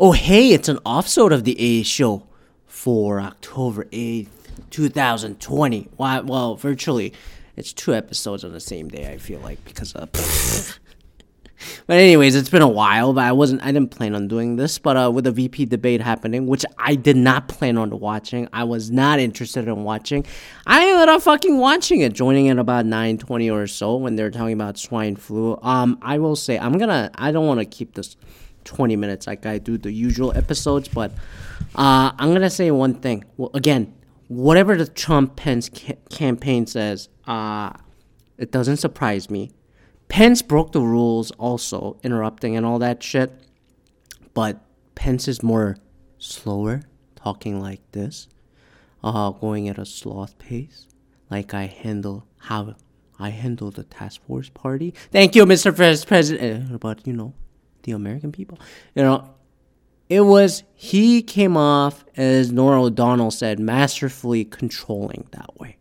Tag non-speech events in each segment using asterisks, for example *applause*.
Oh, hey, it's an offshoot of the A show for October 8th, 2020. Well, well, virtually, it's two episodes on the same day, I feel like, because of. *laughs* but anyways, it's been a while, but I wasn't, I didn't plan on doing this. But uh, with the VP debate happening, which I did not plan on watching, I was not interested in watching. I ended up fucking watching it, joining in about 9:20 or so when they're talking about swine flu. Um, I will say, I'm gonna, I don't want to keep this 20 minutes like I do the usual episodes, but uh, I'm gonna say one thing. Well, again, whatever the Trump Pence ca- campaign says, uh, it doesn't surprise me. Pence broke the rules also, interrupting and all that shit. But Pence is more slower, talking like this, uh, going at a sloth pace, like I handle how I handle the task force party. Thank you, Mr. Vice President. But you know, the American people, you know, it was he came off as Norah O'Donnell said, masterfully controlling that way.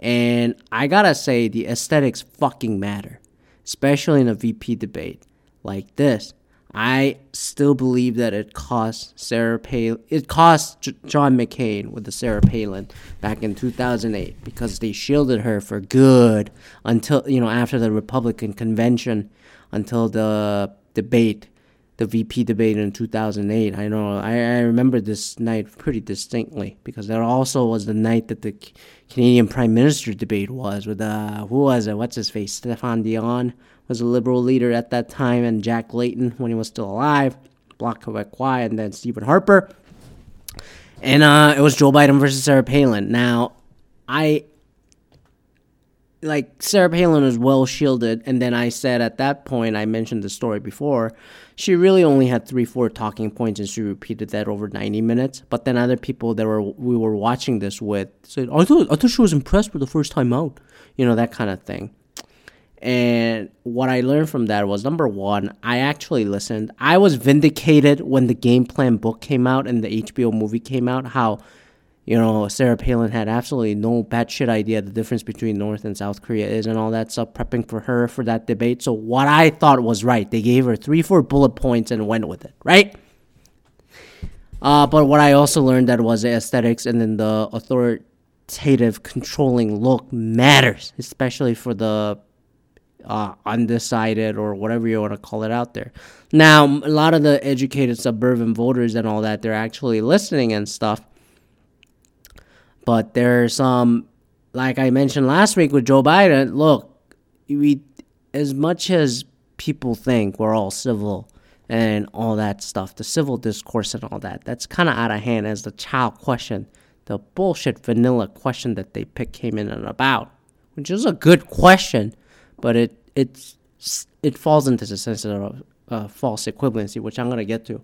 And I gotta say, the aesthetics fucking matter, especially in a VP debate like this. I still believe that it cost Sarah Palin, it cost J- John McCain with the Sarah Palin back in 2008 because they shielded her for good until, you know, after the Republican convention, until the debate, the VP debate in 2008. I know, I, I remember this night pretty distinctly because that also was the night that the Canadian Prime Minister debate was with, uh, who was it? What's his face? Stéphane Dion was a liberal leader at that time, and Jack Layton when he was still alive, Bloc Québécois, and then Stephen Harper. And uh, it was Joe Biden versus Sarah Palin. Now, I like Sarah Palin was well shielded, and then I said at that point, I mentioned the story before, she really only had three, four talking points, and she repeated that over ninety minutes. But then other people that were we were watching this with said, "I thought I thought she was impressed with the first time out," you know that kind of thing. And what I learned from that was number one, I actually listened. I was vindicated when the game plan book came out and the HBO movie came out. How you know, Sarah Palin had absolutely no batshit idea the difference between North and South Korea is and all that stuff, prepping for her for that debate. So what I thought was right, they gave her three, four bullet points and went with it, right? Uh, but what I also learned that was the aesthetics and then the authoritative, controlling look matters, especially for the uh, undecided or whatever you want to call it out there. Now, a lot of the educated suburban voters and all that, they're actually listening and stuff but there's some, like I mentioned last week with Joe Biden. Look, we as much as people think we're all civil and all that stuff, the civil discourse and all that, that's kind of out of hand as the child question, the bullshit vanilla question that they pick came in and about, which is a good question, but it it's it falls into the sense of uh, false equivalency, which I'm gonna get to.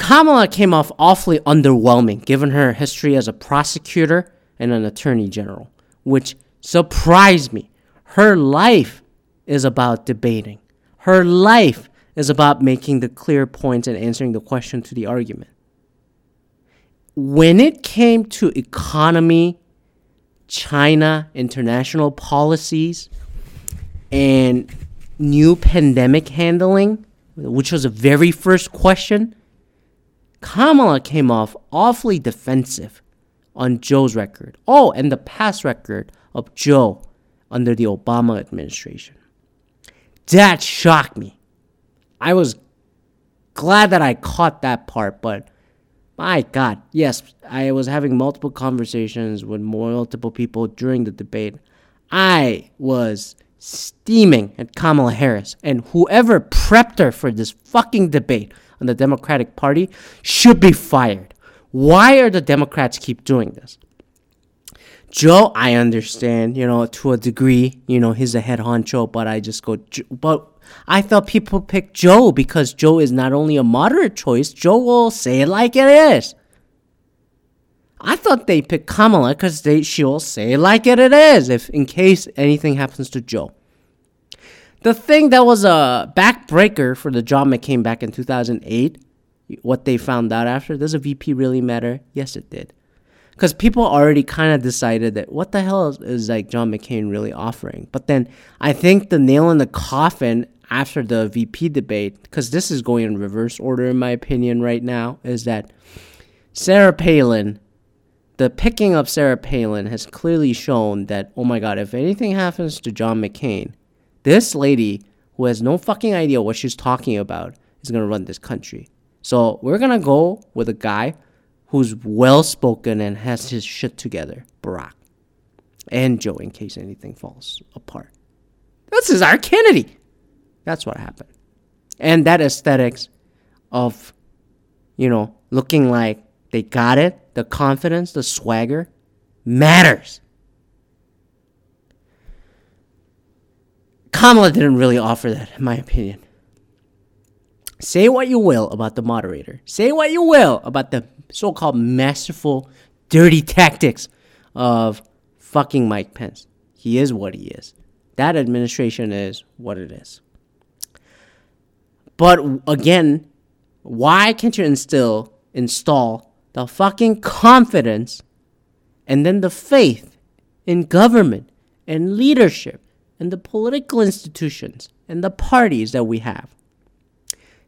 Kamala came off awfully underwhelming given her history as a prosecutor and an attorney general, which surprised me. Her life is about debating. Her life is about making the clear points and answering the question to the argument. When it came to economy, China, international policies, and new pandemic handling, which was the very first question, Kamala came off awfully defensive on Joe's record. Oh, and the past record of Joe under the Obama administration. That shocked me. I was glad that I caught that part, but my God, yes, I was having multiple conversations with multiple people during the debate. I was steaming at Kamala Harris, and whoever prepped her for this fucking debate on the Democratic Party should be fired. Why are the Democrats keep doing this? Joe, I understand, you know, to a degree, you know, he's a head honcho, but I just go, but I thought people pick Joe because Joe is not only a moderate choice, Joe will say it like it is. I thought they picked Kamala because she'll say it like it, it is, if in case anything happens to Joe. The thing that was a backbreaker for the John McCain back in 2008, what they found out after, does a VP really matter? Yes, it did. Because people already kind of decided that what the hell is, is like John McCain really offering? But then I think the nail in the coffin, after the VP debate, because this is going in reverse order in my opinion right now, is that Sarah Palin, the picking up Sarah Palin has clearly shown that, oh my God, if anything happens to John McCain, this lady who has no fucking idea what she's talking about is to run this country. So we're to go with a guy who's well spoken and has his shit together Barack. And Joe, in case anything falls apart. This is our Kennedy. That's what happened. And that aesthetics of, you know, looking like they got it, the confidence, the swagger matters. Kamala didn't really offer that, in my opinion. Say what you will about the moderator. Say what you will about the so called masterful, dirty tactics of fucking Mike Pence. He is what he is. That administration is what it is. But again, why can't you instill, install the fucking confidence and then the faith in government and leadership and the political institutions and the parties that we have?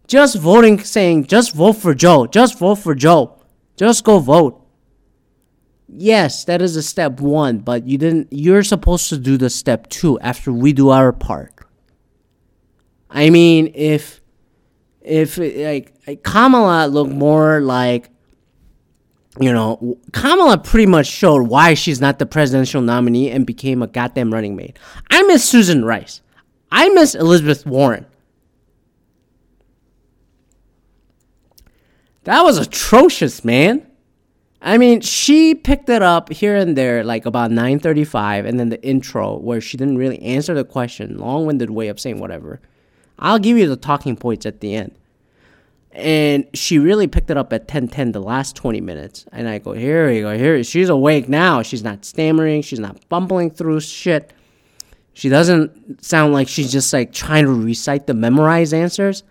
Just voting, saying, just vote for Joe, just vote for Joe, just go vote. Yes, that is a step one, but you didn't, you're supposed to do the step two after we do our part. I mean, if, if like, Kamala looked more like, you know, Kamala pretty much showed why she's not the presidential nominee and became a goddamn running mate. I miss Susan Rice. I miss Elizabeth Warren. That was atrocious, man. I mean, she picked it up here and there, like about 9:35, and then the intro where she didn't really answer the question, long-winded way of saying whatever. I'll give you the talking points at the end. And she really picked it up at 10:10, the last 20 minutes. And I go, here we go, here she's awake now. She's not stammering, she's not bumbling through shit. She doesn't sound like she's just like trying to recite the memorized answers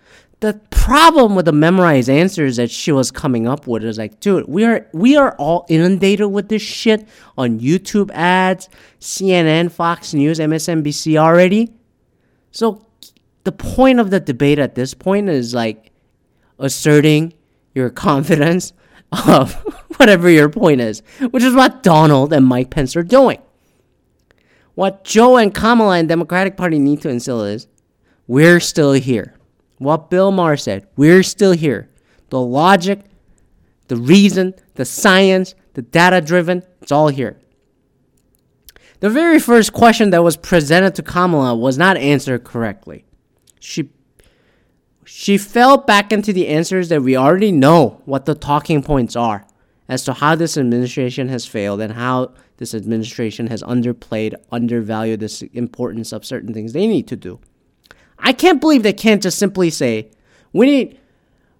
the problem with the memorized answers that she was coming up with is like, dude, we are we are all inundated with this shit on YouTube ads, CNN, Fox News, MSNBC already. So the point of the debate at this point is like asserting your confidence of *laughs* whatever your point is, which is what Donald and Mike Pence are doing. What Joe and Kamala and Democratic Party need to instill is we're still here what Bill Maher said. We're still here. The logic, the reason, the science, the data driven, it's all here. The very first question that was presented to Kamala was not answered correctly. She she fell back into the answers that we already know what the talking points are as to how this administration has failed and how this administration has underplayed, undervalued the importance of certain things they need to do. I can't believe they can't just simply say, we need,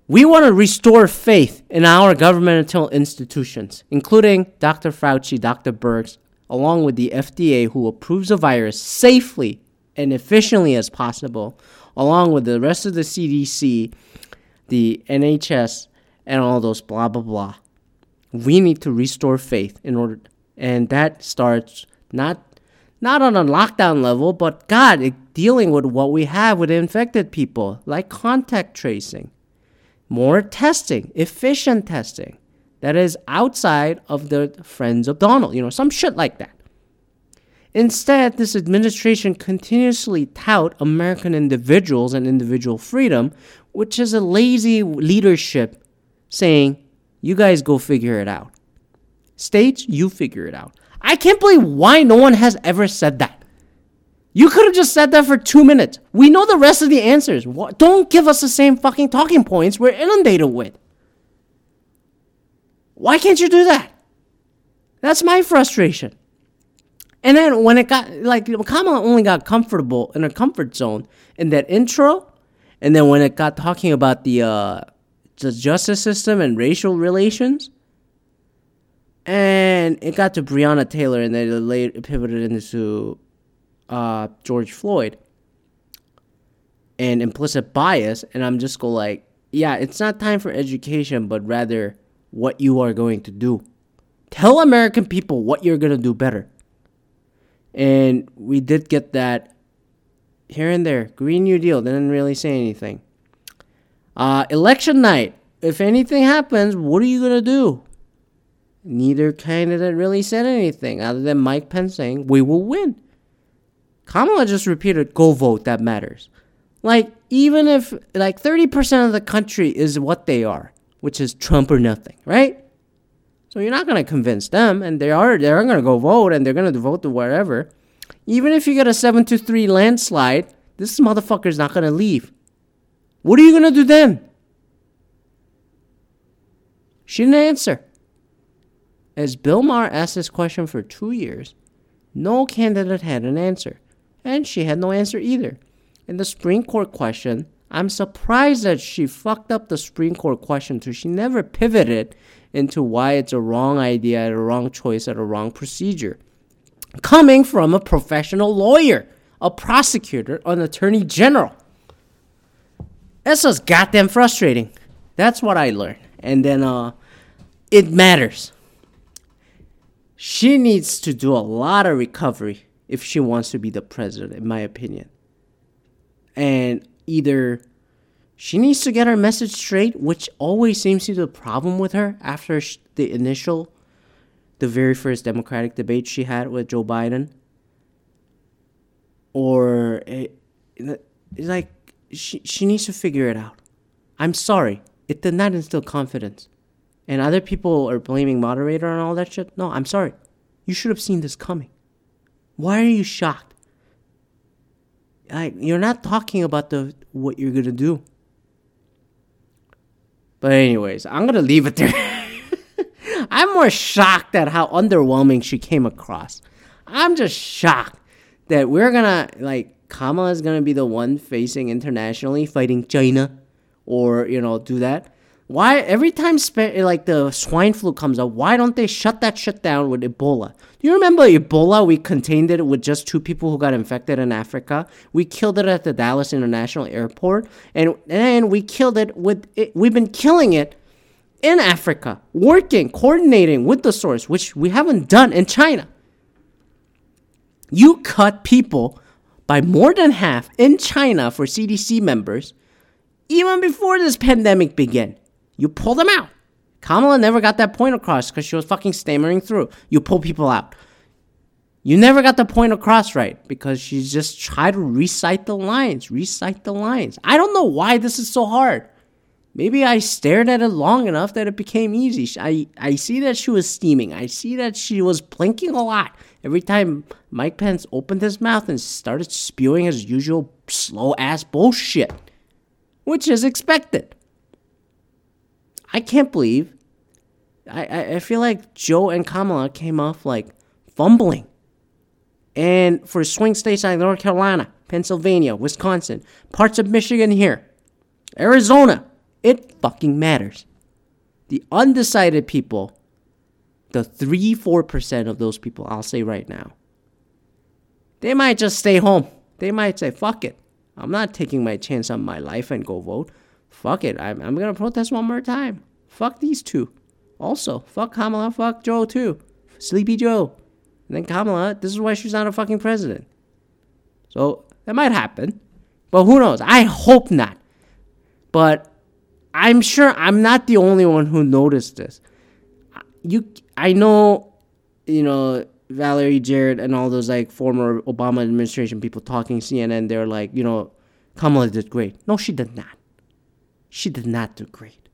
we want to restore faith in our governmental institutions, including Dr. Fauci, Dr. Birx, along with the FDA, who approves the virus safely and efficiently as possible, along with the rest of the CDC, the NHS, and all those blah, blah, blah. We need to restore faith in order, and that starts not not on a lockdown level, but God, dealing with what we have with infected people, like contact tracing, more testing, efficient testing that is outside of the friends of Donald, you know, some shit like that. Instead, this administration continuously tout American individuals and individual freedom, which is a lazy leadership saying, you guys go figure it out. States, you figure it out. I can't believe why no one has ever said that. You could have just said that for two minutes. We know the rest of the answers. Don't give us the same fucking talking points we're inundated with. Why can't you do that? That's my frustration. And then when it got like Kamala only got comfortable in her comfort zone in that intro, and then when it got talking about the uh, the justice system and racial relations, and it got to Breonna Taylor, and then it later pivoted into uh, George Floyd and implicit bias. And I'm just go like, yeah, it's not time for education, but rather what you are going to do. Tell American people what you're gonna do better. And we did get that here and there. Green New Deal didn't really say anything. Uh, election night. If anything happens, what are you gonna do? Neither candidate really said anything other than Mike Pence saying we will win. Kamala just repeated, "Go vote. That matters." Like even if like thirty percent of the country is what they are, which is Trump or nothing, right? So you're not gonna convince them, and they are they're gonna go vote, and they're gonna vote to wherever. Even if you get a seven to three landslide, this motherfucker's not gonna leave. What are you gonna do then? She didn't answer. As Bill Maher asked this question for two years, no candidate had an answer, and she had no answer either. In the Supreme Court question, I'm surprised that she fucked up the Supreme Court question too. she never pivoted into why it's a wrong idea, a wrong choice, and a wrong procedure. Coming from a professional lawyer, a prosecutor, an attorney general. That's just goddamn frustrating. That's what I learned. And then uh it matters. She needs to do a lot of recovery if she wants to be the president, in my opinion. And either she needs to get her message straight, which always seems to be the problem with her after the initial, the very first Democratic debate she had with Joe Biden. Or it, it's like she she needs to figure it out. I'm sorry, it did not instill confidence. And other people are blaming moderator and all that shit. No, I'm sorry. You should have seen this coming. Why are you shocked? Like you're not talking about the what you're gonna do. But anyways, I'm gonna leave it there. *laughs* I'm more shocked at how underwhelming she came across. I'm just shocked that we're gonna like Kamala is gonna be the one facing internationally fighting China, or you know do that. Why every time like the swine flu comes up, why don't they shut that shit down with Ebola? Do you remember Ebola? We contained it with just two people who got infected in Africa. We killed it at the Dallas International Airport, and and we killed it with it, we've been killing it in Africa, working, coordinating with the source, which we haven't done in China. You cut people by more than half in China for CDC members even before this pandemic began. You pull them out. Kamala never got that point across because she was fucking stammering through. You pull people out. You never got the point across right because she just tried to recite the lines, recite the lines. I don't know why this is so hard. Maybe I stared at it long enough that it became easy. I, I see that she was steaming. I see that she was blinking a lot. Every time Mike Pence opened his mouth and started spewing his usual slow ass bullshit, which is expected. I can't believe. I, I, feel like Joe and Kamala came off like fumbling. And for swing states like North Carolina, Pennsylvania, Wisconsin, parts of Michigan here, Arizona, it fucking matters. The undecided people, the 3 4% of those people, I'll say right now, they might just stay home. They might say, fuck it. I'm not taking my chance on my life and go vote fuck it. I'm, I'm going to protest one more time. Fuck these two. Also, fuck Kamala, fuck Joe too. Sleepy Joe. And then Kamala, this is why she's not a fucking president. So that might happen. But who knows? I hope not. But I'm sure I'm not the only one who noticed this. You I know, you know, Valerie Jarrett and all those like former Obama administration people talking CNN, they're like, you know, Kamala did great. No, she did not she did not do great.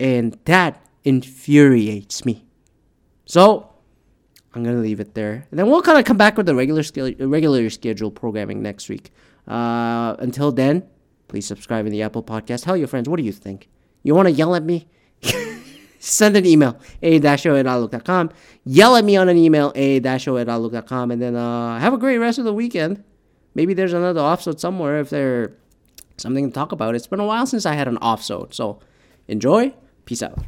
And that infuriates me. So, I'm gonna leave it there, and then we'll kind of come back with the regular regular schedule programming next week. Uh, until then, please subscribe in the Apple Podcast. Tell your friends. What do you think? You want to yell at me? *laughs* Send an email a dasho at outlook.com. Yell at me on an email a dasho at outlook.com, and then uh, have a great rest of the weekend. Maybe there's another offset somewhere if they're something to talk about. It's been a while since I had an off so so enjoy. Peace out.